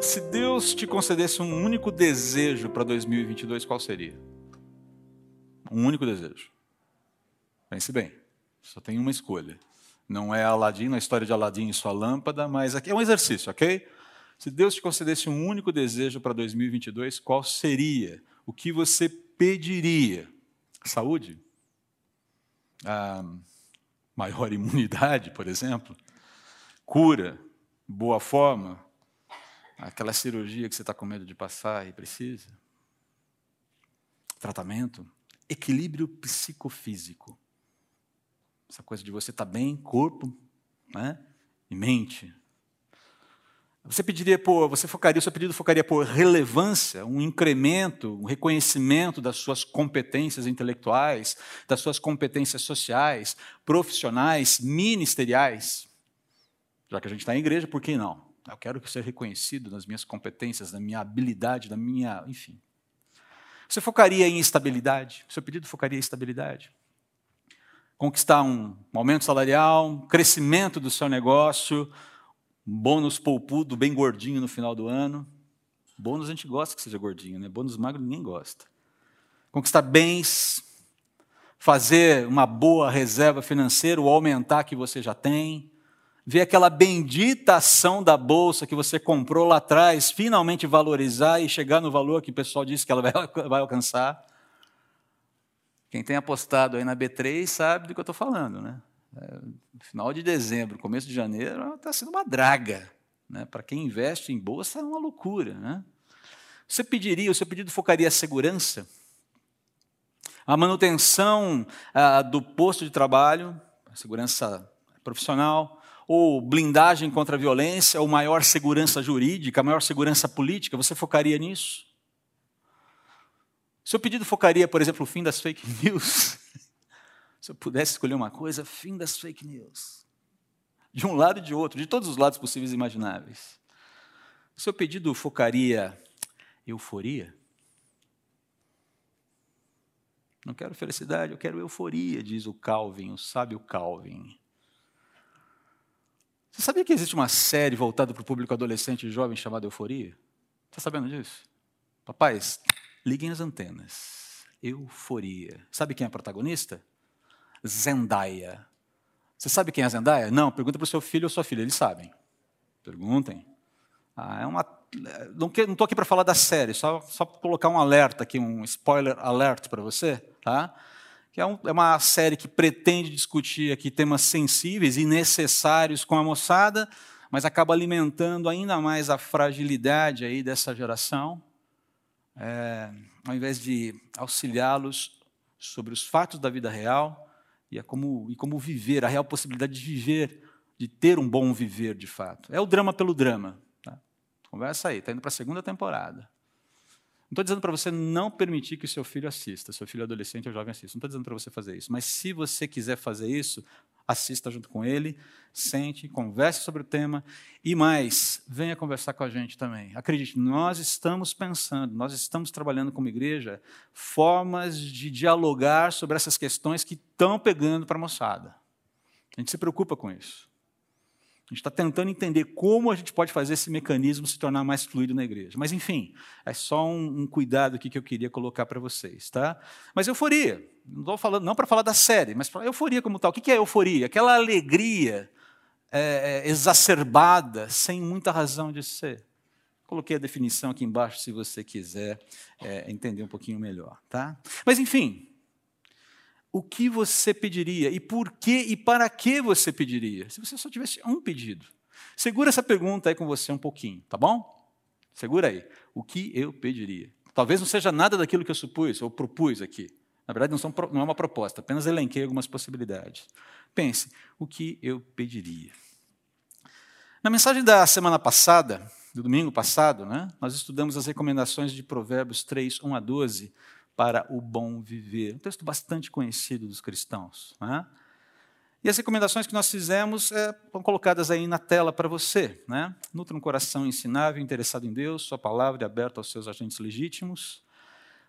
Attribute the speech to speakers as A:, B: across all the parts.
A: Se Deus te concedesse um único desejo para 2022, qual seria? Um único desejo. Pense bem, só tem uma escolha. Não é Aladim, a história de Aladim e sua lâmpada, mas aqui é um exercício, ok? Se Deus te concedesse um único desejo para 2022, qual seria? O que você pediria? Saúde? Ah, maior imunidade, por exemplo? Cura? Boa forma? Aquela cirurgia que você está com medo de passar e precisa? Tratamento? Equilíbrio psicofísico. Essa coisa de você estar tá bem, corpo né, e mente. Você pediria por, você focaria, o seu pedido focaria por relevância, um incremento, um reconhecimento das suas competências intelectuais, das suas competências sociais, profissionais, ministeriais. Já que a gente está em igreja, por que não? Eu quero ser reconhecido nas minhas competências, na minha habilidade, na minha, enfim. Você focaria em estabilidade? Seu pedido focaria em estabilidade? Conquistar um aumento salarial, um crescimento do seu negócio, um bônus poupudo, bem gordinho no final do ano. Bônus a gente gosta que seja gordinho, né? Bônus magro ninguém gosta. Conquistar bens, fazer uma boa reserva financeira, ou aumentar que você já tem, ver aquela bendita ação da bolsa que você comprou lá atrás, finalmente valorizar e chegar no valor que o pessoal disse que ela vai, alcançar. Quem tem apostado aí na B3 sabe do que eu estou falando, né? É, final de dezembro, começo de janeiro, está sendo uma draga. Né? Para quem investe em bolsa é uma loucura. Né? Você pediria, o seu pedido focaria a segurança, a manutenção ah, do posto de trabalho, a segurança profissional, ou blindagem contra a violência, ou maior segurança jurídica, maior segurança política, você focaria nisso? Seu pedido focaria, por exemplo, o fim das fake news? Se eu pudesse escolher uma coisa, fim das fake news. De um lado e de outro, de todos os lados possíveis e imagináveis. Seu pedido focaria euforia? Não quero felicidade, eu quero euforia, diz o Calvin, o sábio Calvin. Você sabia que existe uma série voltada para o público adolescente e jovem chamada Euforia? Está sabendo disso? Papais, liguem as antenas. Euforia. Sabe quem é a protagonista? Zendaya. Você sabe quem é a Zendaya? Não, pergunta para o seu filho ou sua filha, eles sabem. Perguntem. Ah, é uma, não estou aqui para falar da série, só, só colocar um alerta aqui, um spoiler alert para você. Tá? Que é, um, é uma série que pretende discutir aqui temas sensíveis e necessários com a moçada, mas acaba alimentando ainda mais a fragilidade aí dessa geração, é, ao invés de auxiliá-los sobre os fatos da vida real e, como, e como viver, a real possibilidade de viver, de ter um bom viver de fato. É o drama pelo drama. Tá? Conversa aí, está indo para a segunda temporada. Não estou dizendo para você não permitir que o seu filho assista, seu filho adolescente ou jovem assista. Não estou dizendo para você fazer isso. Mas se você quiser fazer isso, assista junto com ele, sente, converse sobre o tema e mais, venha conversar com a gente também. Acredite, nós estamos pensando, nós estamos trabalhando como igreja formas de dialogar sobre essas questões que estão pegando para a moçada. A gente se preocupa com isso. A gente está tentando entender como a gente pode fazer esse mecanismo se tornar mais fluido na igreja. Mas, enfim, é só um, um cuidado aqui que eu queria colocar para vocês. Tá? Mas euforia, não estou falando não para falar da série, mas para euforia como tal. O que é euforia? Aquela alegria é, é, exacerbada, sem muita razão de ser. Coloquei a definição aqui embaixo, se você quiser é, entender um pouquinho melhor. Tá? Mas, enfim, o que você pediria e por que e para que você pediria? Se você só tivesse um pedido. Segura essa pergunta aí com você um pouquinho, tá bom? Segura aí. O que eu pediria? Talvez não seja nada daquilo que eu supus ou propus aqui. Na verdade, não, são, não é uma proposta, apenas elenquei algumas possibilidades. Pense, o que eu pediria? Na mensagem da semana passada, do domingo passado, né, nós estudamos as recomendações de Provérbios 3, 1 a 12, para o bom viver. Um texto bastante conhecido dos cristãos. Né? E as recomendações que nós fizemos é, estão colocadas aí na tela para você. Né? Nutra um coração ensinável, interessado em Deus, sua palavra e aberto aos seus agentes legítimos.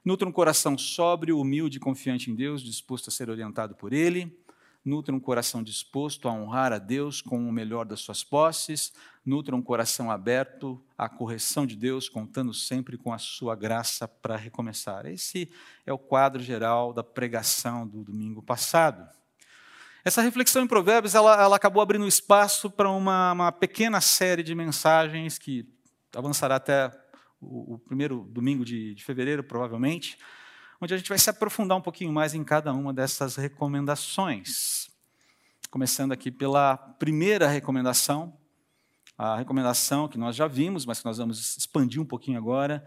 A: Nutra um coração sóbrio, humilde confiante em Deus, disposto a ser orientado por Ele. Nutra um coração disposto a honrar a Deus com o melhor das suas posses. Nutra um coração aberto à correção de Deus, contando sempre com a sua graça para recomeçar. Esse é o quadro geral da pregação do domingo passado. Essa reflexão em Provérbios ela, ela acabou abrindo espaço para uma, uma, pequena série de mensagens que avançará até o, o primeiro domingo de, de fevereiro, provavelmente, onde a gente vai se aprofundar um pouquinho mais em cada uma dessas recomendações. Começando aqui pela primeira recomendação, a recomendação que nós já vimos, mas que nós vamos expandir um pouquinho agora,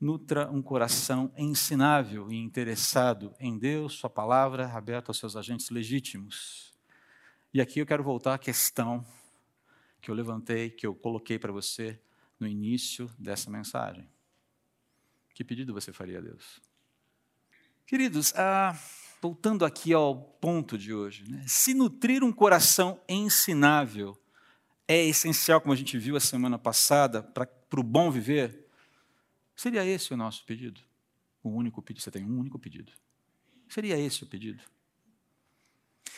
A: nutra um coração ensinável e interessado em Deus, Sua palavra, aberto aos seus agentes legítimos. E aqui eu quero voltar à questão que eu levantei, que eu coloquei para você no início dessa mensagem. Que pedido você faria a Deus? Queridos, ah, voltando aqui ao ponto de hoje, né? se nutrir um coração ensinável é essencial, como a gente viu a semana passada, para o bom viver, seria esse o nosso pedido? O único pedido? Você tem um único pedido. Seria esse o pedido?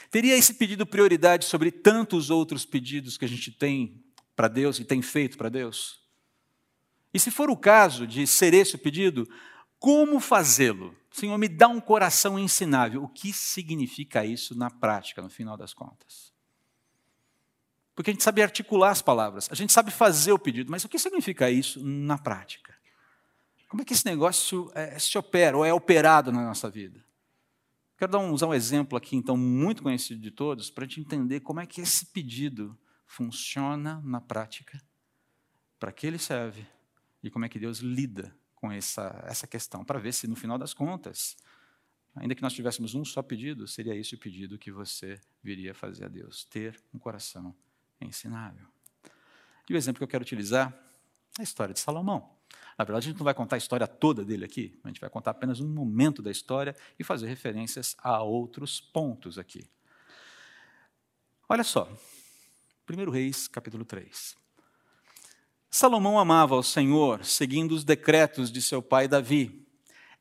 A: Teria esse pedido prioridade sobre tantos outros pedidos que a gente tem para Deus e tem feito para Deus? E se for o caso de ser esse o pedido, como fazê-lo? Senhor, me dá um coração ensinável. O que significa isso na prática, no final das contas? Porque a gente sabe articular as palavras, a gente sabe fazer o pedido, mas o que significa isso na prática? Como é que esse negócio é, se opera ou é operado na nossa vida? Quero dar um, usar um exemplo aqui, então, muito conhecido de todos, para a gente entender como é que esse pedido funciona na prática, para que ele serve e como é que Deus lida com essa, essa questão, para ver se, no final das contas, ainda que nós tivéssemos um só pedido, seria esse o pedido que você viria fazer a Deus: ter um coração é ensinável. E o exemplo que eu quero utilizar é a história de Salomão. Na verdade, a gente não vai contar a história toda dele aqui, a gente vai contar apenas um momento da história e fazer referências a outros pontos aqui. Olha só, 1 Reis, capítulo 3. Salomão amava ao Senhor, seguindo os decretos de seu pai Davi,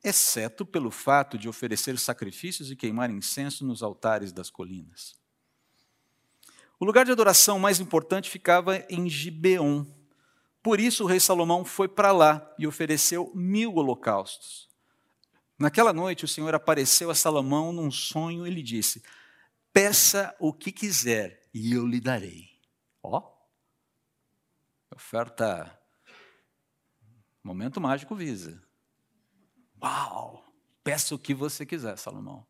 A: exceto pelo fato de oferecer sacrifícios e queimar incenso nos altares das colinas. O lugar de adoração mais importante ficava em Gibeon. Por isso o rei Salomão foi para lá e ofereceu mil holocaustos. Naquela noite o Senhor apareceu a Salomão num sonho e lhe disse: Peça o que quiser e eu lhe darei. Ó, oferta, momento mágico visa. Uau! Peça o que você quiser, Salomão.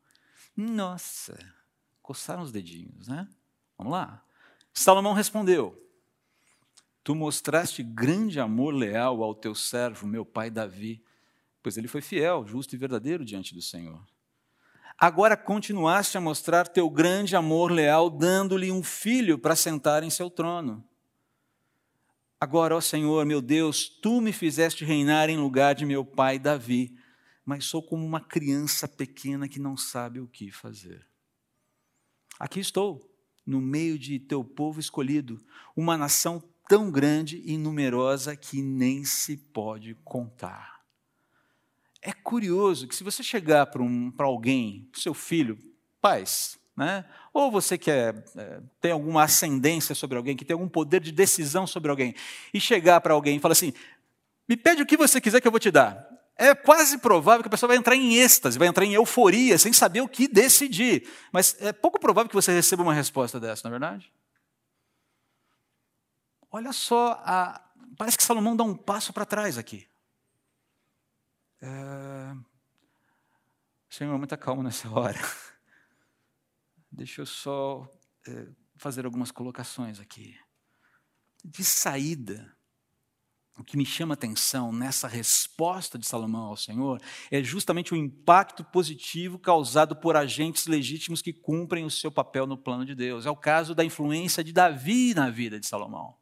A: Nossa, coçaram os dedinhos, né? Vamos lá. Salomão respondeu: Tu mostraste grande amor leal ao teu servo, meu pai Davi, pois ele foi fiel, justo e verdadeiro diante do Senhor. Agora continuaste a mostrar teu grande amor leal, dando-lhe um filho para sentar em seu trono. Agora, ó Senhor, meu Deus, tu me fizeste reinar em lugar de meu pai Davi, mas sou como uma criança pequena que não sabe o que fazer. Aqui estou no meio de teu povo escolhido, uma nação tão grande e numerosa que nem se pode contar. É curioso que se você chegar para um, alguém, seu filho, pais, né? ou você que é, é, tem alguma ascendência sobre alguém, que tem algum poder de decisão sobre alguém, e chegar para alguém e falar assim: me pede o que você quiser que eu vou te dar é quase provável que a pessoa vai entrar em êxtase, vai entrar em euforia, sem saber o que decidir. Mas é pouco provável que você receba uma resposta dessa, não é verdade? Olha só, a... parece que Salomão dá um passo para trás aqui. É... Senhor, muita calma nessa hora. Deixa eu só é, fazer algumas colocações aqui. De saída, o que me chama atenção nessa resposta de Salomão ao Senhor é justamente o impacto positivo causado por agentes legítimos que cumprem o seu papel no plano de Deus. É o caso da influência de Davi na vida de Salomão.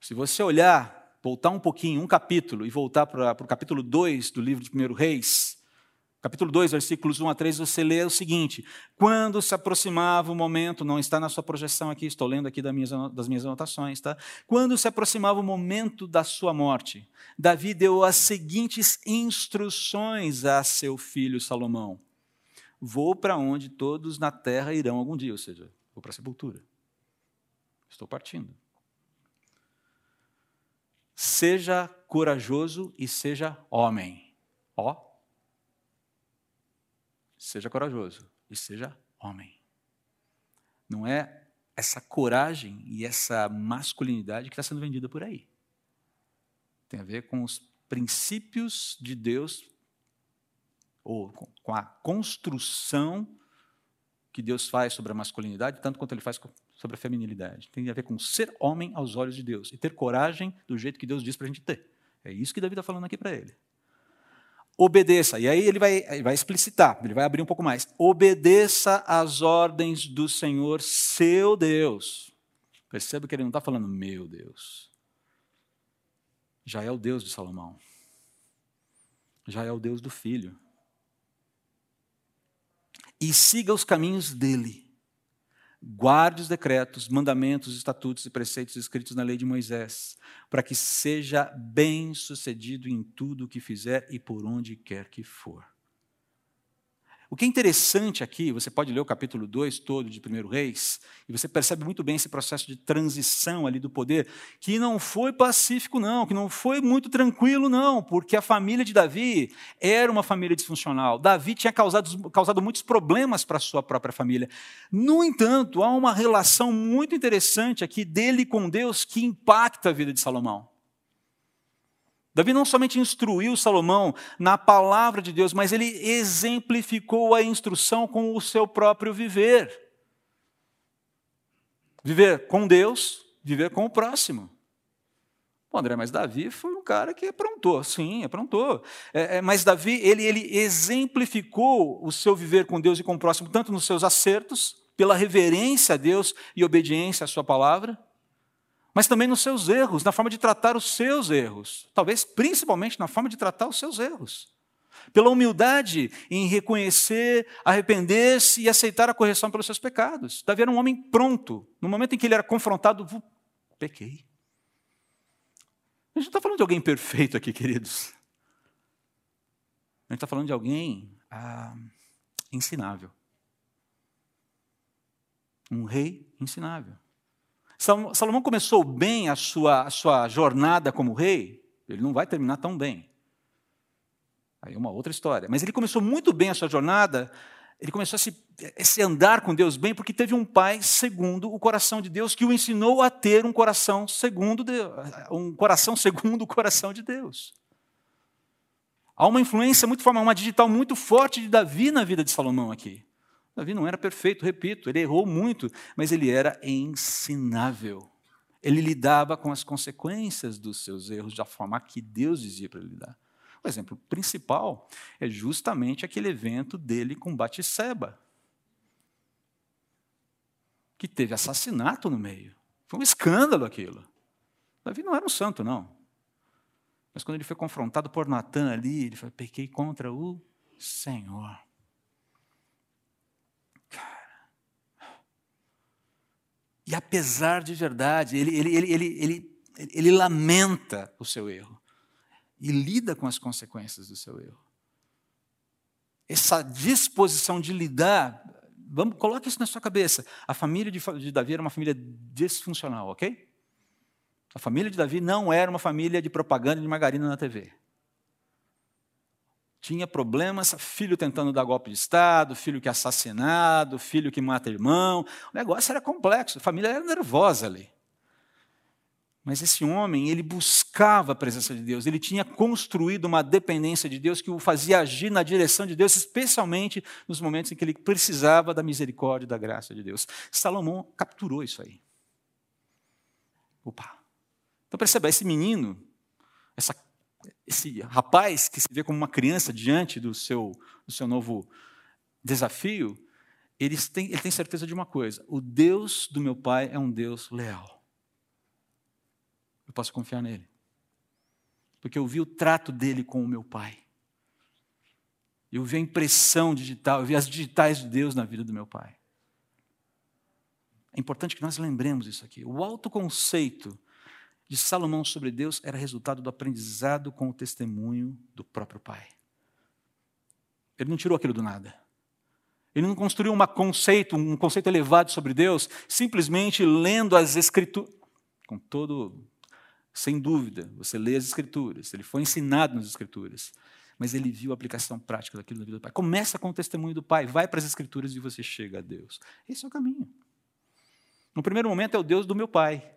A: Se você olhar, voltar um pouquinho, um capítulo, e voltar para, para o capítulo 2 do livro de 1 Reis, Capítulo 2, versículos 1 a 3, você lê o seguinte: Quando se aproximava o momento, não está na sua projeção aqui, estou lendo aqui das minhas, das minhas anotações, tá? Quando se aproximava o momento da sua morte, Davi deu as seguintes instruções a seu filho Salomão: Vou para onde todos na terra irão algum dia, ou seja, vou para a sepultura. Estou partindo. Seja corajoso e seja homem. Ó. Seja corajoso e seja homem. Não é essa coragem e essa masculinidade que está sendo vendida por aí. Tem a ver com os princípios de Deus, ou com a construção que Deus faz sobre a masculinidade, tanto quanto ele faz sobre a feminilidade. Tem a ver com ser homem aos olhos de Deus e ter coragem do jeito que Deus diz para a gente ter. É isso que Davi está falando aqui para ele. Obedeça. E aí ele vai, ele vai explicitar, ele vai abrir um pouco mais. Obedeça às ordens do Senhor, seu Deus. Perceba que ele não está falando meu Deus. Já é o Deus de Salomão. Já é o Deus do filho e siga os caminhos dele. Guarde os decretos, mandamentos, estatutos e preceitos escritos na lei de Moisés, para que seja bem sucedido em tudo o que fizer e por onde quer que for. O que é interessante aqui, você pode ler o capítulo 2 todo de 1 Reis, e você percebe muito bem esse processo de transição ali do poder, que não foi pacífico, não, que não foi muito tranquilo, não, porque a família de Davi era uma família disfuncional. Davi tinha causado, causado muitos problemas para a sua própria família. No entanto, há uma relação muito interessante aqui dele com Deus que impacta a vida de Salomão. Davi não somente instruiu Salomão na palavra de Deus, mas ele exemplificou a instrução com o seu próprio viver. Viver com Deus, viver com o próximo. Pô, André, mas Davi foi um cara que aprontou. Sim, aprontou. É, é, mas Davi, ele, ele exemplificou o seu viver com Deus e com o próximo, tanto nos seus acertos, pela reverência a Deus e obediência à sua palavra, mas também nos seus erros, na forma de tratar os seus erros. Talvez principalmente na forma de tratar os seus erros. Pela humildade em reconhecer, arrepender-se e aceitar a correção pelos seus pecados. Davi era um homem pronto. No momento em que ele era confrontado, pequei. A gente não está falando de alguém perfeito aqui, queridos. A gente está falando de alguém ah, ensinável. Um rei ensinável. Salomão começou bem a sua, a sua jornada como rei, ele não vai terminar tão bem. Aí é uma outra história. Mas ele começou muito bem a sua jornada, ele começou a se, a se andar com Deus bem, porque teve um pai segundo o coração de Deus, que o ensinou a ter um coração segundo Deus, um coração segundo o coração de Deus. Há uma influência muito forte, uma digital muito forte de Davi na vida de Salomão aqui. Davi não era perfeito, repito, ele errou muito, mas ele era ensinável. Ele lidava com as consequências dos seus erros da forma que Deus dizia para ele lidar. O exemplo principal é justamente aquele evento dele com Batseba, que teve assassinato no meio. Foi um escândalo aquilo. Davi não era um santo, não. Mas quando ele foi confrontado por Natan ali, ele falou: pequei contra o Senhor. E apesar de verdade, ele, ele, ele, ele, ele, ele lamenta o seu erro e lida com as consequências do seu erro. Essa disposição de lidar, vamos, coloque isso na sua cabeça. A família de, de Davi era uma família disfuncional, ok? A família de Davi não era uma família de propaganda de margarina na TV tinha problemas, filho tentando dar golpe de Estado, filho que é assassinado, filho que mata irmão. O negócio era complexo, a família era nervosa ali. Mas esse homem, ele buscava a presença de Deus, ele tinha construído uma dependência de Deus que o fazia agir na direção de Deus, especialmente nos momentos em que ele precisava da misericórdia e da graça de Deus. Salomão capturou isso aí. Opa! Então perceba, esse menino, essa esse rapaz que se vê como uma criança diante do seu, do seu novo desafio, ele tem, ele tem certeza de uma coisa: o Deus do meu pai é um Deus leal. Eu posso confiar nele. Porque eu vi o trato dele com o meu pai. Eu vi a impressão digital, eu vi as digitais de Deus na vida do meu pai. É importante que nós lembremos isso aqui. O autoconceito de Salomão sobre Deus era resultado do aprendizado com o testemunho do próprio pai. Ele não tirou aquilo do nada. Ele não construiu um conceito, um conceito elevado sobre Deus, simplesmente lendo as escrituras. Com todo, sem dúvida, você lê as escrituras, ele foi ensinado nas escrituras, mas ele viu a aplicação prática daquilo na vida do Pai. Começa com o testemunho do Pai, vai para as escrituras e você chega a Deus. Esse é o caminho. No primeiro momento é o Deus do meu Pai,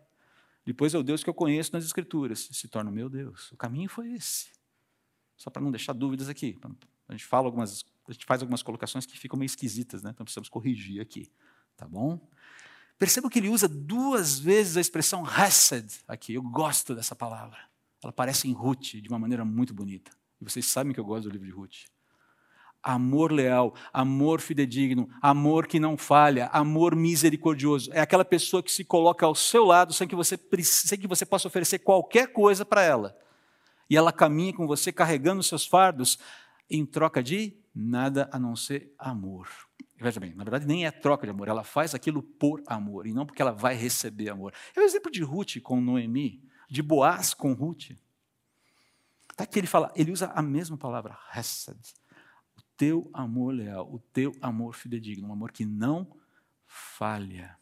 A: depois é o Deus que eu conheço nas escrituras, se torna o meu Deus. O caminho foi esse. Só para não deixar dúvidas aqui, a gente fala algumas a gente faz algumas colocações que ficam meio esquisitas, né? então precisamos corrigir aqui. Tá bom? Perceba que ele usa duas vezes a expressão hesed aqui. Eu gosto dessa palavra. Ela aparece em Ruth de uma maneira muito bonita. E vocês sabem que eu gosto do livro de Ruth. Amor leal, amor fidedigno, amor que não falha, amor misericordioso. É aquela pessoa que se coloca ao seu lado sem que você, sem que você possa oferecer qualquer coisa para ela. E ela caminha com você carregando seus fardos em troca de nada a não ser amor. Veja bem, na verdade nem é troca de amor, ela faz aquilo por amor, e não porque ela vai receber amor. É o exemplo de Ruth com Noemi, de Boaz com Ruth. Tá que ele fala, ele usa a mesma palavra, hesed. Teu amor leal, o teu amor fidedigno, um amor que não falha.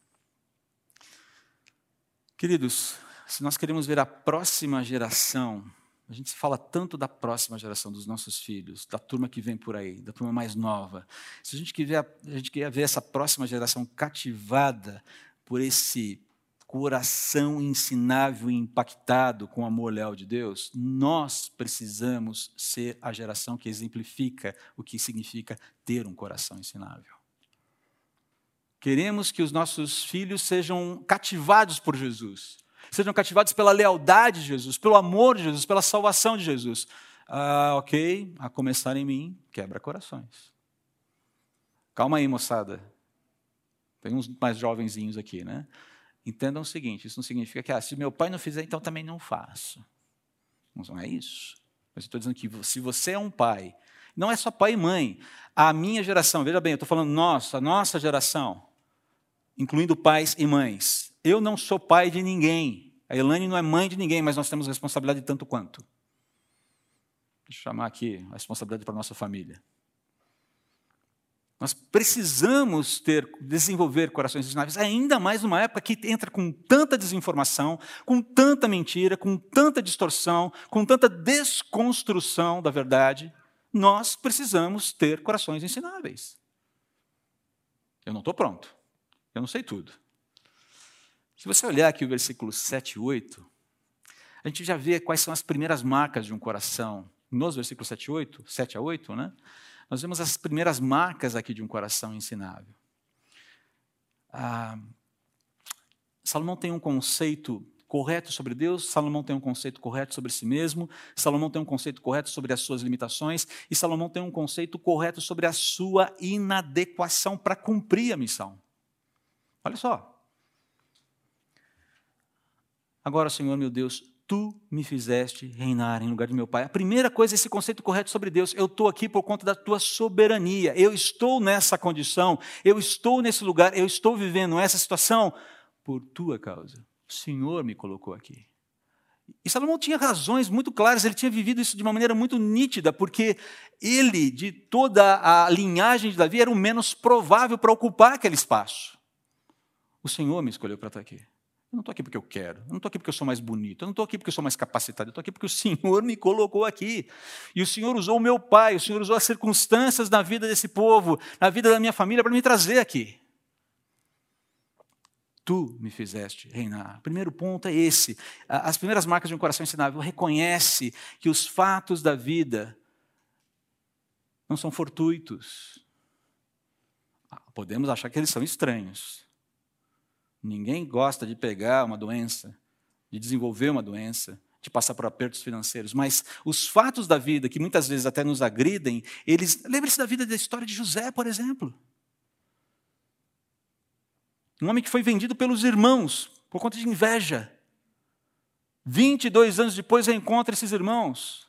A: Queridos, se nós queremos ver a próxima geração a gente fala tanto da próxima geração, dos nossos filhos, da turma que vem por aí, da turma mais nova. Se a gente queria, a gente queria ver essa próxima geração cativada por esse coração ensinável e impactado com o amor leal de Deus, nós precisamos ser a geração que exemplifica o que significa ter um coração ensinável. Queremos que os nossos filhos sejam cativados por Jesus sejam cativados pela lealdade de Jesus, pelo amor de Jesus, pela salvação de Jesus. Ah, ok, a começar em mim, quebra corações. Calma aí, moçada. Tem uns mais jovenzinhos aqui, né? Entendam o seguinte: isso não significa que, ah, se meu pai não fizer, então também não faço. Não é isso. Mas estou dizendo que se você é um pai, não é só pai e mãe, a minha geração, veja bem, eu estou falando nossa, a nossa geração, incluindo pais e mães. Eu não sou pai de ninguém. A Elane não é mãe de ninguém, mas nós temos responsabilidade tanto quanto. Deixa eu chamar aqui a responsabilidade para a nossa família. Nós precisamos ter, desenvolver corações ensináveis, ainda mais numa época que entra com tanta desinformação, com tanta mentira, com tanta distorção, com tanta desconstrução da verdade. Nós precisamos ter corações ensináveis. Eu não estou pronto. Eu não sei tudo. Se você olhar aqui o versículo 7 e 8, a gente já vê quais são as primeiras marcas de um coração. Nos versículos 7 e 8, 7 a 8, né? Nós vemos as primeiras marcas aqui de um coração ensinável. Ah, Salomão tem um conceito correto sobre Deus, Salomão tem um conceito correto sobre si mesmo, Salomão tem um conceito correto sobre as suas limitações, e Salomão tem um conceito correto sobre a sua inadequação para cumprir a missão. Olha só, Agora, Senhor meu Deus, tu me fizeste reinar em lugar de meu pai. A primeira coisa é esse conceito correto sobre Deus. Eu estou aqui por conta da tua soberania. Eu estou nessa condição, eu estou nesse lugar, eu estou vivendo essa situação por tua causa. O Senhor me colocou aqui. E Salomão tinha razões muito claras, ele tinha vivido isso de uma maneira muito nítida, porque ele, de toda a linhagem de Davi, era o menos provável para ocupar aquele espaço. O Senhor me escolheu para estar aqui. Eu não estou aqui porque eu quero, eu não estou aqui porque eu sou mais bonito, eu não estou aqui porque eu sou mais capacitado, eu estou aqui porque o Senhor me colocou aqui. E o Senhor usou o meu pai, o Senhor usou as circunstâncias da vida desse povo, na vida da minha família, para me trazer aqui. Tu me fizeste reinar. O primeiro ponto é esse. As primeiras marcas de um coração ensinável reconhece que os fatos da vida não são fortuitos. Ah, podemos achar que eles são estranhos. Ninguém gosta de pegar uma doença, de desenvolver uma doença, de passar por apertos financeiros, mas os fatos da vida, que muitas vezes até nos agridem, eles. Lembre-se da vida da história de José, por exemplo. Um homem que foi vendido pelos irmãos por conta de inveja. 22 anos depois reencontra esses irmãos.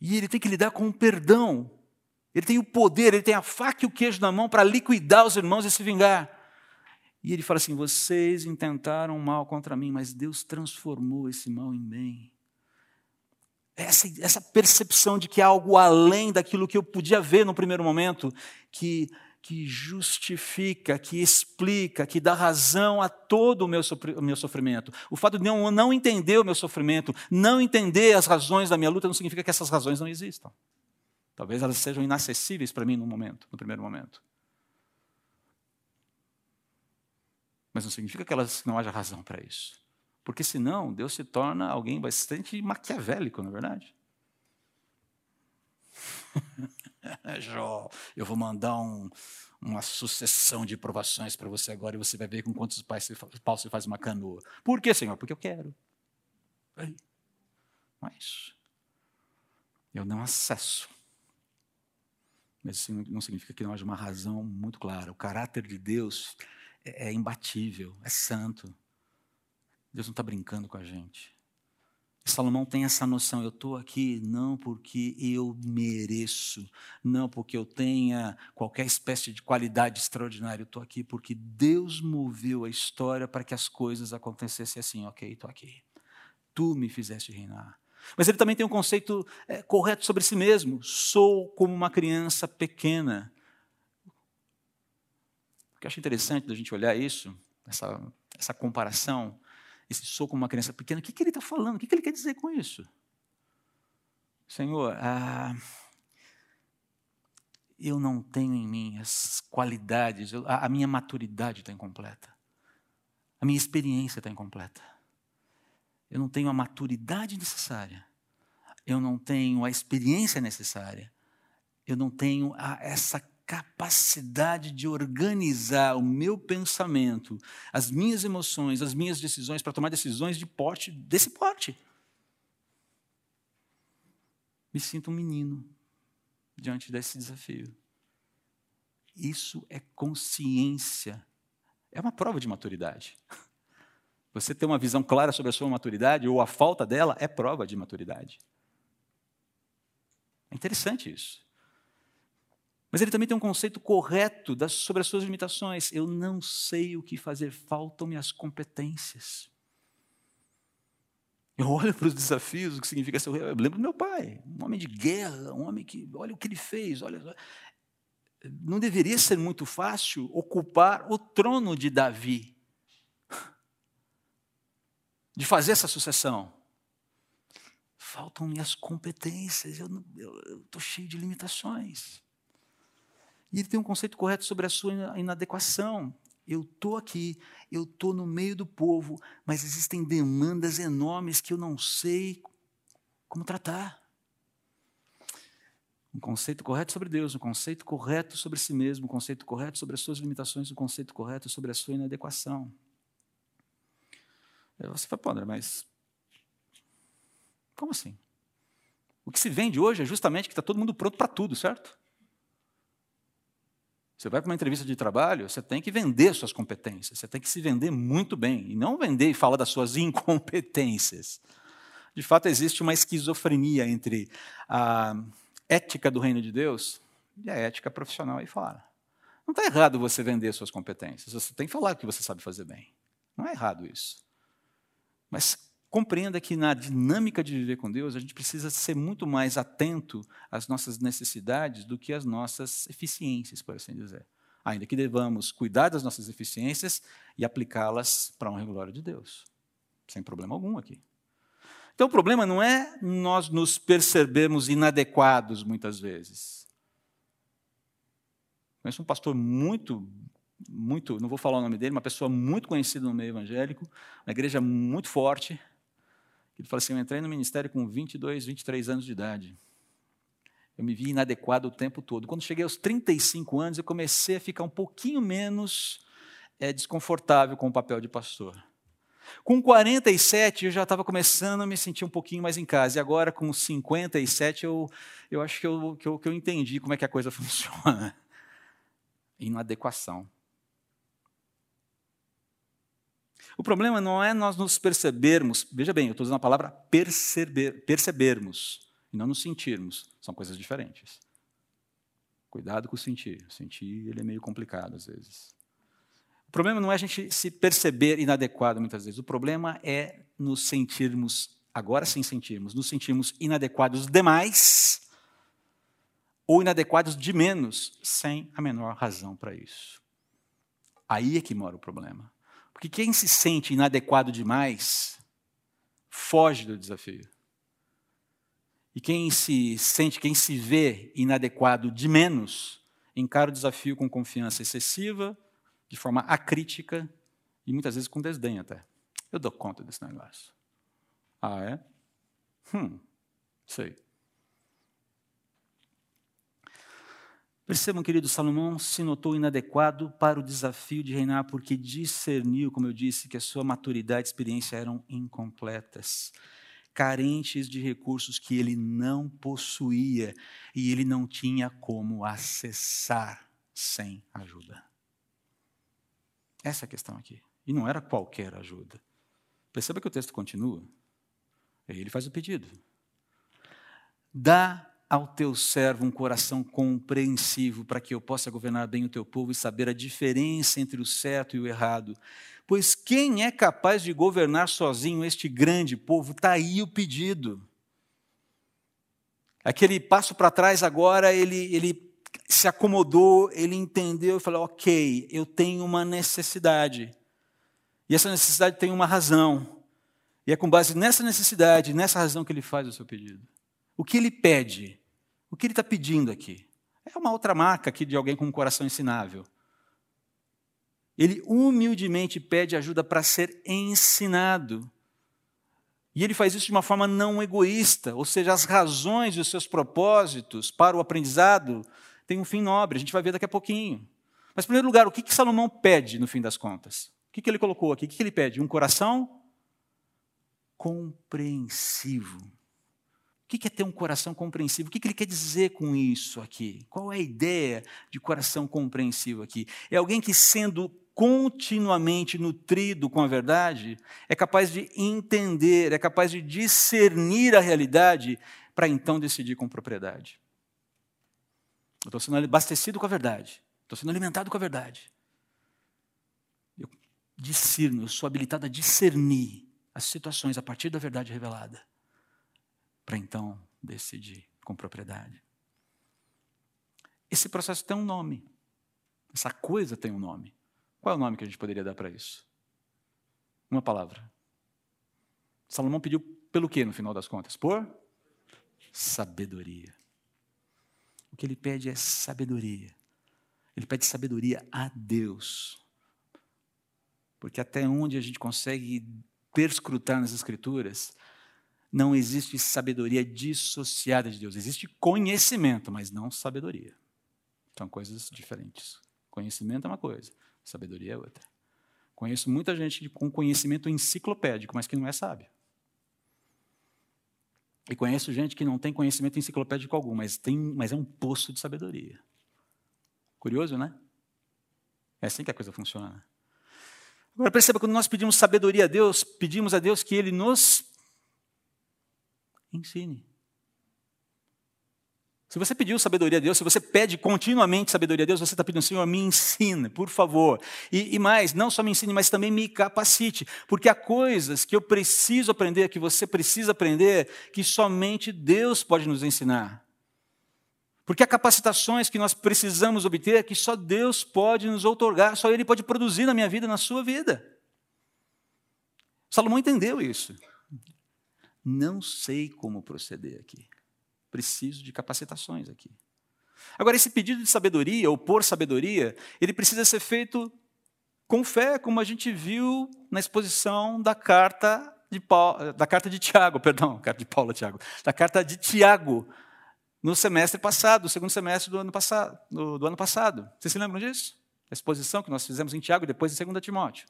A: E ele tem que lidar com o perdão. Ele tem o poder, ele tem a faca e o queijo na mão para liquidar os irmãos e se vingar. E ele fala assim: vocês intentaram mal contra mim, mas Deus transformou esse mal em bem. essa, essa percepção de que há algo além daquilo que eu podia ver no primeiro momento, que, que justifica, que explica, que dá razão a todo o meu, o meu sofrimento. O fato de eu não entender o meu sofrimento, não entender as razões da minha luta, não significa que essas razões não existam. Talvez elas sejam inacessíveis para mim no momento, no primeiro momento. Mas não significa que elas não haja razão para isso. Porque senão Deus se torna alguém bastante maquiavélico, não é verdade? Jó, eu vou mandar um, uma sucessão de provações para você agora e você vai ver com quantos pais você, faz uma canoa. Por quê, Senhor? Porque eu quero. Mas eu não acesso. Mas isso não significa que não haja uma razão muito clara. O caráter de Deus é, é imbatível, é santo. Deus não está brincando com a gente. Salomão tem essa noção, eu estou aqui não porque eu mereço, não porque eu tenha qualquer espécie de qualidade extraordinária, eu estou aqui porque Deus moveu a história para que as coisas acontecessem assim, ok, estou aqui. Tu me fizeste reinar. Mas ele também tem um conceito é, correto sobre si mesmo, sou como uma criança pequena. Que eu acho interessante da gente olhar isso, essa, essa comparação, esse sou como uma criança pequena, o que, que ele está falando? O que, que ele quer dizer com isso? Senhor, ah, eu não tenho em mim as qualidades, eu, a, a minha maturidade está incompleta. A minha experiência está incompleta. Eu não tenho a maturidade necessária. Eu não tenho a experiência necessária. Eu não tenho a, essa capacidade de organizar o meu pensamento, as minhas emoções, as minhas decisões para tomar decisões de porte desse porte. Me sinto um menino diante desse desafio. Isso é consciência. É uma prova de maturidade. Você ter uma visão clara sobre a sua maturidade ou a falta dela é prova de maturidade. É interessante isso. Mas ele também tem um conceito correto das, sobre as suas limitações. Eu não sei o que fazer, faltam-me as competências. Eu olho para os desafios, o que significa ser. Eu lembro do meu pai, um homem de guerra, um homem que. Olha o que ele fez, olha. Não deveria ser muito fácil ocupar o trono de Davi, de fazer essa sucessão. Faltam-me as competências, eu estou cheio de limitações. E ele tem um conceito correto sobre a sua inadequação. Eu estou aqui, eu estou no meio do povo, mas existem demandas enormes que eu não sei como tratar. Um conceito correto sobre Deus, um conceito correto sobre si mesmo, um conceito correto sobre as suas limitações, um conceito correto sobre a sua inadequação. Você fala, pô, mas como assim? O que se vende hoje é justamente que está todo mundo pronto para tudo, certo? Você vai para uma entrevista de trabalho, você tem que vender suas competências, você tem que se vender muito bem, e não vender e falar das suas incompetências. De fato, existe uma esquizofrenia entre a ética do reino de Deus e a ética profissional aí fora. Não está errado você vender suas competências, você tem que falar o que você sabe fazer bem. Não é errado isso. Mas Compreenda que na dinâmica de viver com Deus, a gente precisa ser muito mais atento às nossas necessidades do que às nossas eficiências, por assim dizer. Ainda que devamos cuidar das nossas eficiências e aplicá-las para a honra e glória de Deus. Sem problema algum aqui. Então o problema não é nós nos percebermos inadequados muitas vezes. Conheço um pastor muito, muito, não vou falar o nome dele, uma pessoa muito conhecida no meio evangélico, uma igreja muito forte, ele fala assim: Eu entrei no ministério com 22, 23 anos de idade. Eu me vi inadequado o tempo todo. Quando cheguei aos 35 anos, eu comecei a ficar um pouquinho menos é, desconfortável com o papel de pastor. Com 47, eu já estava começando a me sentir um pouquinho mais em casa. E agora, com 57, eu, eu acho que eu, que, eu, que eu entendi como é que a coisa funciona. Inadequação. O problema não é nós nos percebermos, veja bem, eu estou usando a palavra perceber, percebermos, e não nos sentirmos. São coisas diferentes. Cuidado com o sentir. O sentir ele é meio complicado às vezes. O problema não é a gente se perceber inadequado muitas vezes. O problema é nos sentirmos agora sim sentimos, nos sentimos inadequados demais ou inadequados de menos, sem a menor razão para isso. Aí é que mora o problema. Porque quem se sente inadequado demais foge do desafio. E quem se sente, quem se vê inadequado de menos, encara o desafio com confiança excessiva, de forma acrítica e muitas vezes com desdém até. Eu dou conta desse negócio. Ah, é? Hum, sei. Percebam, querido Salomão se notou inadequado para o desafio de reinar, porque discerniu, como eu disse, que a sua maturidade e experiência eram incompletas, carentes de recursos que ele não possuía e ele não tinha como acessar sem ajuda. Essa é a questão aqui. E não era qualquer ajuda. Perceba que o texto continua. Ele faz o pedido. Dá ao teu servo um coração compreensivo, para que eu possa governar bem o teu povo e saber a diferença entre o certo e o errado. Pois quem é capaz de governar sozinho este grande povo? Está aí o pedido. Aquele passo para trás agora, ele, ele se acomodou, ele entendeu e falou: ok, eu tenho uma necessidade. E essa necessidade tem uma razão. E é com base nessa necessidade, nessa razão que ele faz o seu pedido. O que ele pede? O que ele está pedindo aqui? É uma outra marca aqui de alguém com um coração ensinável. Ele humildemente pede ajuda para ser ensinado. E ele faz isso de uma forma não egoísta, ou seja, as razões e os seus propósitos para o aprendizado têm um fim nobre, a gente vai ver daqui a pouquinho. Mas, em primeiro lugar, o que, que Salomão pede no fim das contas? O que, que ele colocou aqui? O que, que ele pede? Um coração compreensivo. O que é ter um coração compreensivo? O que ele quer dizer com isso aqui? Qual é a ideia de coração compreensivo aqui? É alguém que, sendo continuamente nutrido com a verdade, é capaz de entender, é capaz de discernir a realidade para então decidir com propriedade. Eu estou sendo abastecido com a verdade, estou sendo alimentado com a verdade discerno, eu sou habilitado a discernir as situações a partir da verdade revelada, para então decidir com propriedade. Esse processo tem um nome. Essa coisa tem um nome. Qual é o nome que a gente poderia dar para isso? Uma palavra. Salomão pediu pelo que no final das contas? Por sabedoria. O que ele pede é sabedoria. Ele pede sabedoria a Deus porque até onde a gente consegue perscrutar nas Escrituras, não existe sabedoria dissociada de Deus. Existe conhecimento, mas não sabedoria. São coisas diferentes. Conhecimento é uma coisa, sabedoria é outra. Conheço muita gente com conhecimento enciclopédico, mas que não é sábio. E conheço gente que não tem conhecimento enciclopédico algum, mas, tem, mas é um poço de sabedoria. Curioso, né? É assim que a coisa funciona. Agora perceba, quando nós pedimos sabedoria a Deus, pedimos a Deus que Ele nos ensine. Se você pediu sabedoria a Deus, se você pede continuamente sabedoria a Deus, você está pedindo, Senhor, me ensine, por favor. E, e, mais, não só me ensine, mas também me capacite. Porque há coisas que eu preciso aprender, que você precisa aprender, que somente Deus pode nos ensinar. Porque há capacitações que nós precisamos obter que só Deus pode nos outorgar, só Ele pode produzir na minha vida, na sua vida. Salomão entendeu isso. Não sei como proceder aqui. Preciso de capacitações aqui. Agora, esse pedido de sabedoria, ou por sabedoria, ele precisa ser feito com fé, como a gente viu na exposição da carta de, Paulo, da carta de Tiago, perdão, carta de Paulo, Tiago, da carta de Tiago no semestre passado, no segundo semestre do ano passado. Do, do ano passado. Vocês se lembram disso? A exposição que nós fizemos em Tiago e depois em 2 Timóteo.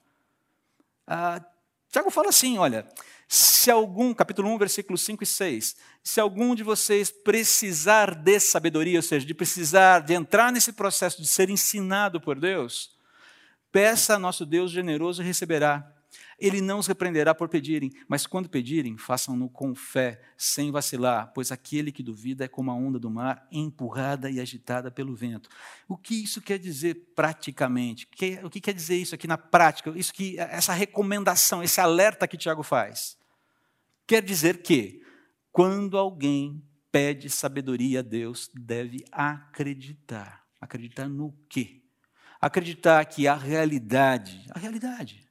A: Ah, Tiago fala assim: olha, se algum, capítulo 1, versículos 5 e 6, se algum de vocês precisar de sabedoria, ou seja, de precisar, de entrar nesse processo de ser ensinado por Deus, peça a nosso Deus generoso e receberá. Ele não os repreenderá por pedirem, mas quando pedirem, façam-no com fé, sem vacilar, pois aquele que duvida é como a onda do mar, empurrada e agitada pelo vento. O que isso quer dizer praticamente? O que quer dizer isso aqui na prática? Isso que essa recomendação, esse alerta que Tiago faz. Quer dizer que, quando alguém pede sabedoria a Deus, deve acreditar. Acreditar no quê? Acreditar que a realidade, a realidade,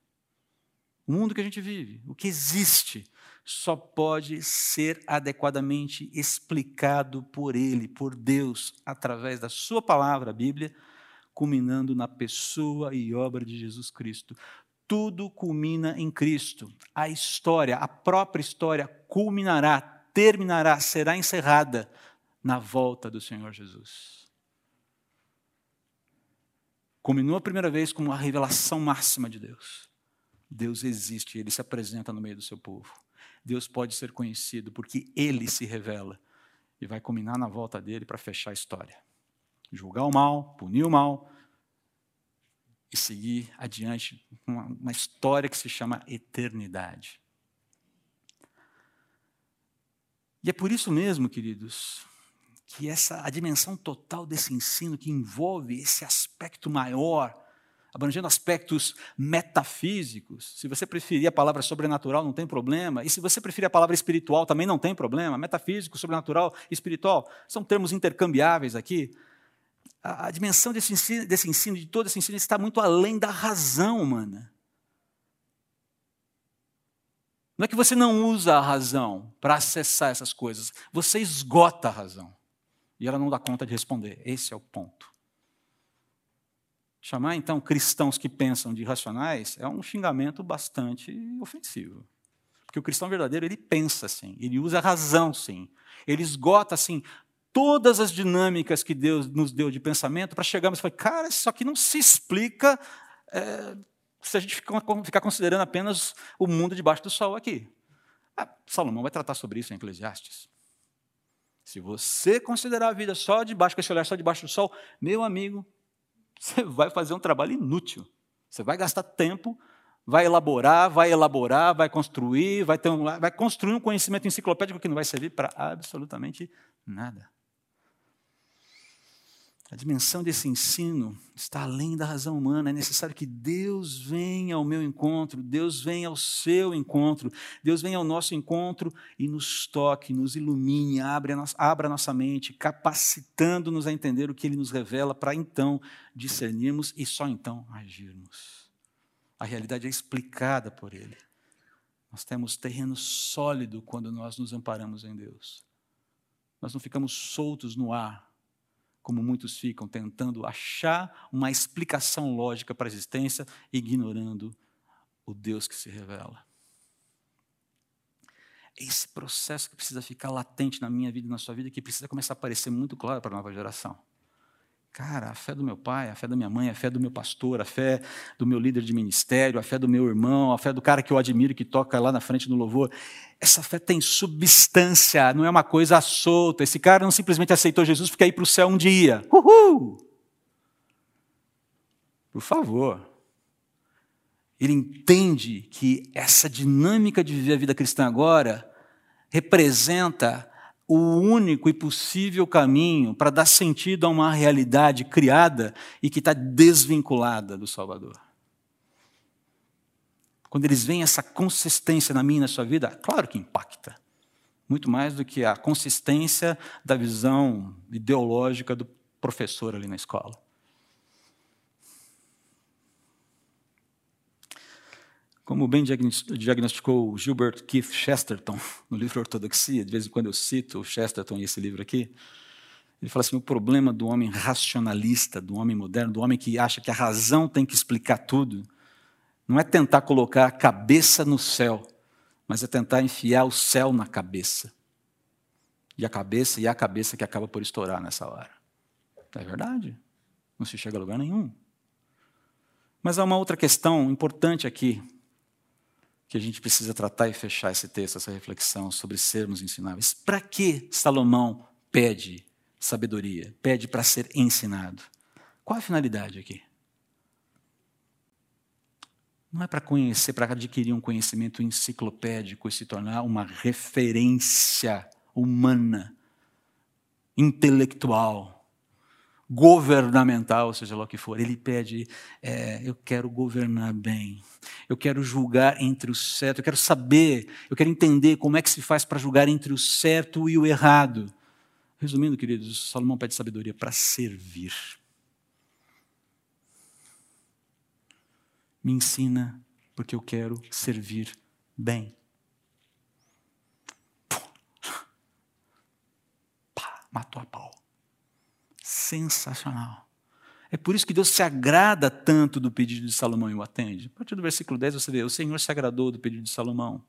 A: o mundo que a gente vive, o que existe, só pode ser adequadamente explicado por Ele, por Deus, através da Sua palavra, a Bíblia, culminando na pessoa e obra de Jesus Cristo. Tudo culmina em Cristo. A história, a própria história, culminará, terminará, será encerrada na volta do Senhor Jesus. Culminou a primeira vez com a revelação máxima de Deus. Deus existe, ele se apresenta no meio do seu povo. Deus pode ser conhecido porque ele se revela e vai culminar na volta dele para fechar a história. Julgar o mal, punir o mal e seguir adiante uma, uma história que se chama eternidade. E é por isso mesmo, queridos, que essa a dimensão total desse ensino que envolve esse aspecto maior abrangendo aspectos metafísicos. Se você preferir a palavra sobrenatural, não tem problema. E se você preferir a palavra espiritual, também não tem problema. Metafísico, sobrenatural, espiritual, são termos intercambiáveis aqui. A, dimensão desse ensino, desse ensino, de todo esse ensino, está muito além da razão humana. Não é que você não usa a razão para acessar essas coisas, você esgota a razão. E ela não dá conta de responder. Esse é o ponto. Chamar então cristãos que pensam de irracionais é um xingamento bastante ofensivo. Porque o cristão verdadeiro, ele pensa assim, ele usa a razão sim. Ele esgota assim todas as dinâmicas que Deus nos deu de pensamento para chegarmos e falar, cara, isso aqui não se explica é, se a gente ficar considerando apenas o mundo debaixo do sol aqui. Ah, Salomão vai tratar sobre isso em Eclesiastes. Se você considerar a vida só debaixo, com esse olhar só debaixo do sol, meu amigo, você vai fazer um trabalho inútil. Você vai gastar tempo, vai elaborar, vai elaborar, vai construir, vai, um, vai construir um conhecimento enciclopédico que não vai servir para absolutamente nada. A dimensão desse ensino está além da razão humana. É necessário que Deus venha ao meu encontro, Deus venha ao seu encontro, Deus venha ao nosso encontro e nos toque, nos ilumine, abra a nossa, abra a nossa mente, capacitando-nos a entender o que Ele nos revela, para então discernirmos e só então agirmos. A realidade é explicada por Ele. Nós temos terreno sólido quando nós nos amparamos em Deus. Nós não ficamos soltos no ar como muitos ficam tentando achar uma explicação lógica para a existência, ignorando o Deus que se revela. Esse processo que precisa ficar latente na minha vida e na sua vida, que precisa começar a aparecer muito claro para a nova geração. Cara, a fé do meu pai, a fé da minha mãe, a fé do meu pastor, a fé do meu líder de ministério, a fé do meu irmão, a fé do cara que eu admiro que toca lá na frente no louvor. Essa fé tem substância, não é uma coisa solta. Esse cara não simplesmente aceitou Jesus porque ia para o céu um dia. Uhul! Por favor. Ele entende que essa dinâmica de viver a vida cristã agora representa o único e possível caminho para dar sentido a uma realidade criada e que está desvinculada do Salvador. Quando eles veem essa consistência na minha e na sua vida, claro que impacta. Muito mais do que a consistência da visão ideológica do professor ali na escola. Como bem diagnosticou Gilbert Keith Chesterton no livro Ortodoxia, de vez em quando eu cito o Chesterton e esse livro aqui, ele fala assim: o problema do homem racionalista, do homem moderno, do homem que acha que a razão tem que explicar tudo, não é tentar colocar a cabeça no céu, mas é tentar enfiar o céu na cabeça. E a cabeça, e é a cabeça que acaba por estourar nessa hora. É verdade. Não se chega a lugar nenhum. Mas há uma outra questão importante aqui, que a gente precisa tratar e fechar esse texto, essa reflexão sobre sermos ensináveis. Para que Salomão pede sabedoria? Pede para ser ensinado. Qual a finalidade aqui? Não é para conhecer, para adquirir um conhecimento enciclopédico e se tornar uma referência humana, intelectual, governamental, seja lá o que for. Ele pede: é, eu quero governar bem, eu quero julgar entre o certo, eu quero saber, eu quero entender como é que se faz para julgar entre o certo e o errado. Resumindo, queridos, Salomão pede sabedoria para servir. Me ensina, porque eu quero servir bem. Pá, matou a pau. Sensacional. É por isso que Deus se agrada tanto do pedido de Salomão e o atende. A partir do versículo 10 você vê: o Senhor se agradou do pedido de Salomão.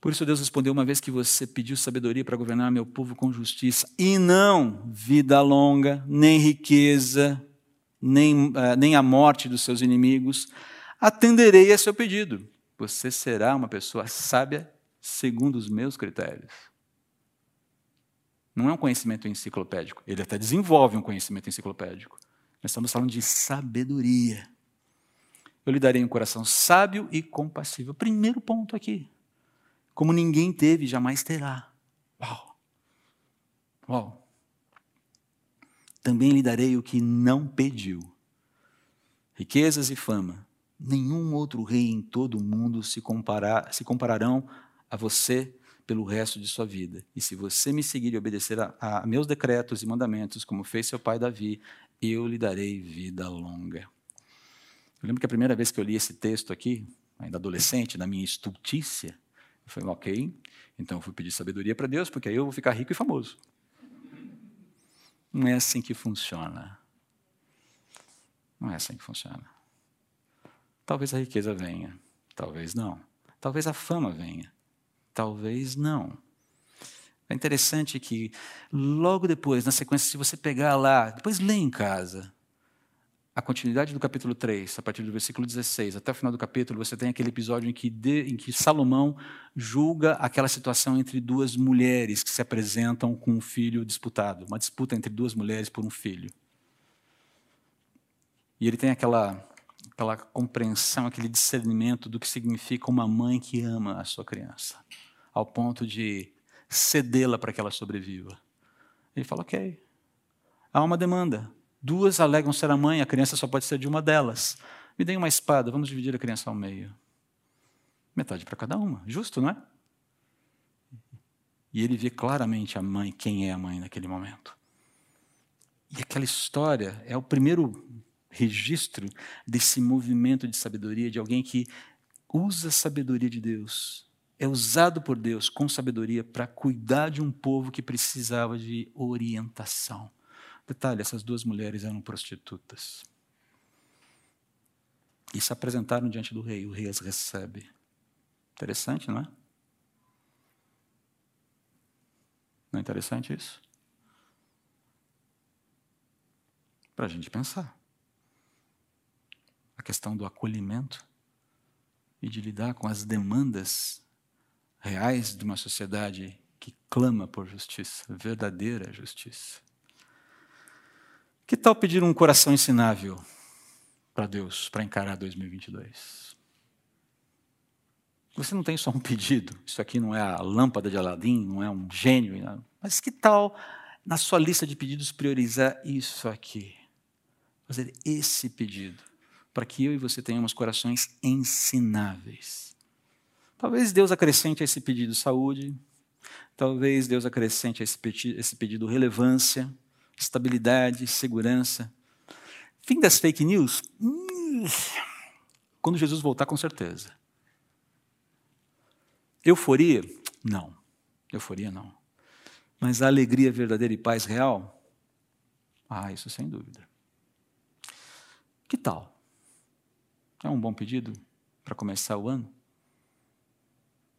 A: Por isso Deus respondeu: Uma vez que você pediu sabedoria para governar meu povo com justiça, e não vida longa, nem riqueza, nem, uh, nem a morte dos seus inimigos, atenderei a seu pedido. Você será uma pessoa sábia segundo os meus critérios. Não é um conhecimento enciclopédico. Ele até desenvolve um conhecimento enciclopédico. Nós estamos falando de sabedoria. Eu lhe darei um coração sábio e compassível. Primeiro ponto aqui. Como ninguém teve, jamais terá. Uau! Uau! Também lhe darei o que não pediu: riquezas e fama. Nenhum outro rei em todo o mundo se, comparar, se compararão a você pelo resto de sua vida. E se você me seguir e obedecer a, a meus decretos e mandamentos, como fez seu pai Davi, eu lhe darei vida longa. Eu lembro que a primeira vez que eu li esse texto aqui, ainda adolescente, na minha estultícia, eu falei, ok, então eu fui pedir sabedoria para Deus, porque aí eu vou ficar rico e famoso. Não é assim que funciona. Não é assim que funciona. Talvez a riqueza venha, talvez não. Talvez a fama venha, talvez não. É interessante que logo depois, na sequência, se você pegar lá, depois lê em casa, a continuidade do capítulo 3, a partir do versículo 16 até o final do capítulo, você tem aquele episódio em que, de, em que Salomão julga aquela situação entre duas mulheres que se apresentam com um filho disputado, uma disputa entre duas mulheres por um filho. E ele tem aquela, aquela compreensão, aquele discernimento do que significa uma mãe que ama a sua criança, ao ponto de cedê-la para que ela sobreviva. Ele fala: ok, há uma demanda, Duas alegam ser a mãe, a criança só pode ser de uma delas. Me deem uma espada, vamos dividir a criança ao meio. Metade para cada uma, justo, não é? E ele vê claramente a mãe, quem é a mãe naquele momento. E aquela história é o primeiro registro desse movimento de sabedoria de alguém que usa a sabedoria de Deus, é usado por Deus com sabedoria para cuidar de um povo que precisava de orientação. Detalhe: essas duas mulheres eram prostitutas. E se apresentaram diante do rei, o rei as recebe. Interessante, não é? Não é interessante isso? Para a gente pensar. A questão do acolhimento e de lidar com as demandas reais de uma sociedade que clama por justiça, verdadeira justiça. Que tal pedir um coração ensinável para Deus para encarar 2022? Você não tem só um pedido, isso aqui não é a lâmpada de Aladim, não é um gênio, mas que tal na sua lista de pedidos priorizar isso aqui? Fazer esse pedido, para que eu e você tenhamos corações ensináveis. Talvez Deus acrescente a esse pedido saúde, talvez Deus acrescente a esse pedido, esse pedido relevância, estabilidade, segurança. Fim das fake news? Hum, quando Jesus voltar, com certeza. Euforia? Não. Euforia não. Mas a alegria verdadeira e paz real? Ah, isso sem dúvida. Que tal? É um bom pedido para começar o ano?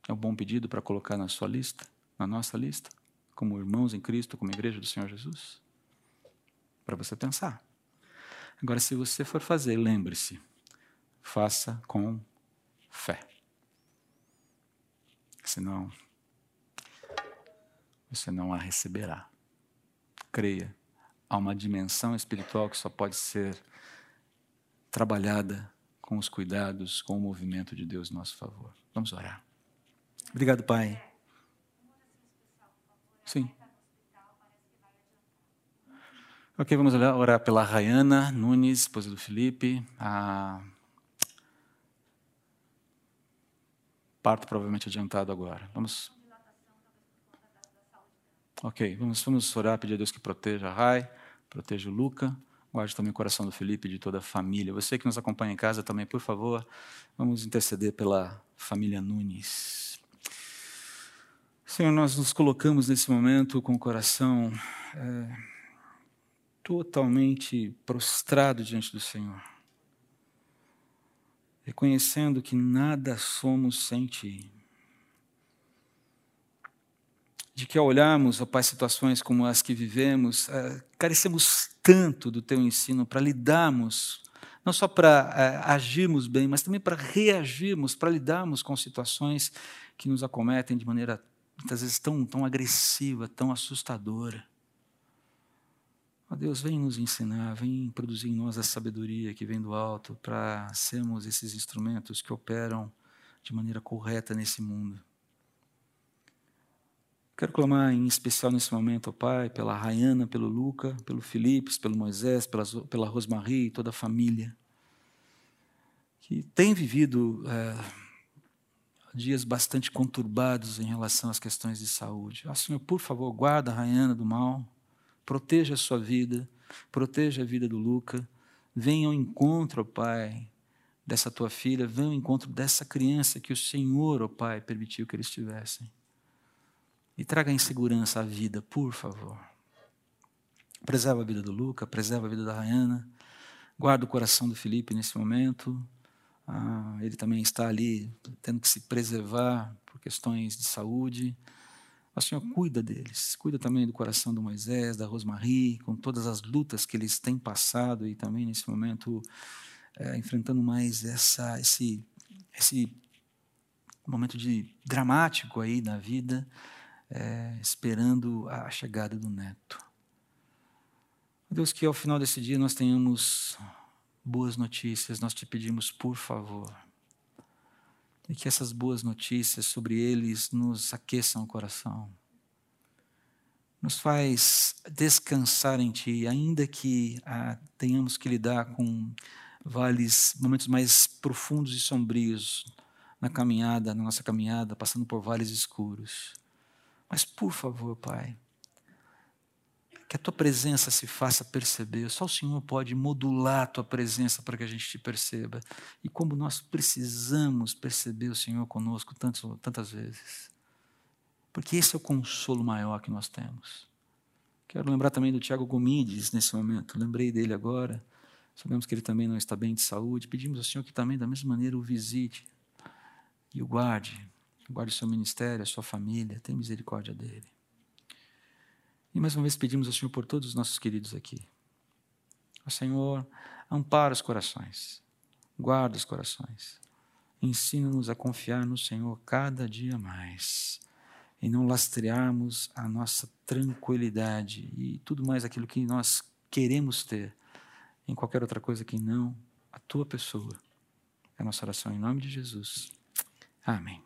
A: É um bom pedido para colocar na sua lista, na nossa lista, como irmãos em Cristo, como igreja do Senhor Jesus? para você pensar. Agora, se você for fazer, lembre-se, faça com fé. Senão, você não a receberá. Creia, há uma dimensão espiritual que só pode ser trabalhada com os cuidados, com o movimento de Deus em nosso favor. Vamos orar. Obrigado, Pai. Sim. Ok, vamos orar pela Rayana Nunes, esposa do Felipe. A... Parto provavelmente adiantado agora. Vamos. Ok, vamos, vamos orar, pedir a Deus que proteja a Rai, proteja o Luca, guarde também o coração do Felipe e de toda a família. Você que nos acompanha em casa também, por favor, vamos interceder pela família Nunes. Senhor, nós nos colocamos nesse momento com o coração é, totalmente prostrado diante do Senhor, reconhecendo que nada somos sem Ti. De que ao olharmos, ó Pai, situações como as que vivemos, é, carecemos tanto do Teu ensino para lidarmos, não só para é, agirmos bem, mas também para reagirmos, para lidarmos com situações que nos acometem de maneira muitas vezes tão, tão agressiva, tão assustadora. Ó Deus, vem nos ensinar, vem produzir em nós a sabedoria que vem do alto para sermos esses instrumentos que operam de maneira correta nesse mundo. Quero clamar em especial nesse momento, ó Pai, pela Rayana, pelo Luca, pelo Felipe, pelo Moisés, pela, pela Rosmarie e toda a família, que tem vivido é, dias bastante conturbados em relação às questões de saúde. Ah, Senhor, por favor, guarda a Rayana do mal, proteja a sua vida, proteja a vida do Luca, venha ao encontro, ó Pai, dessa tua filha, venha ao encontro dessa criança que o Senhor, ó Pai, permitiu que eles tivessem. E traga em segurança a vida, por favor. Preserva a vida do Luca, preserva a vida da Rayana. Guarda o coração do Felipe nesse momento. Ah, ele também está ali tendo que se preservar por questões de saúde. O Senhor cuida deles, cuida também do coração do Moisés, da Rosmarie, com todas as lutas que eles têm passado e também nesse momento é, enfrentando mais essa, esse, esse momento de dramático aí na vida é, esperando a chegada do neto. Deus, que ao final desse dia nós tenhamos boas notícias, nós te pedimos, por favor. E que essas boas notícias sobre eles nos aqueçam o coração. Nos faz descansar em Ti, ainda que ah, tenhamos que lidar com vales, momentos mais profundos e sombrios na caminhada, na nossa caminhada, passando por vales escuros. Mas, por favor, Pai, que a tua presença se faça perceber. Só o Senhor pode modular a tua presença para que a gente te perceba. E como nós precisamos perceber o Senhor conosco tantas, tantas vezes. Porque esse é o consolo maior que nós temos. Quero lembrar também do Tiago Gomides nesse momento. Lembrei dele agora. Sabemos que ele também não está bem de saúde. Pedimos ao Senhor que também, da mesma maneira, o visite e o guarde guarde o seu ministério, a sua família, tem misericórdia dele. E mais uma vez pedimos ao Senhor por todos os nossos queridos aqui. O Senhor, ampara os corações, guarda os corações. Ensina-nos a confiar no Senhor cada dia mais e não lastrearmos a nossa tranquilidade e tudo mais aquilo que nós queremos ter em qualquer outra coisa que não a tua pessoa. É a nossa oração em nome de Jesus. Amém.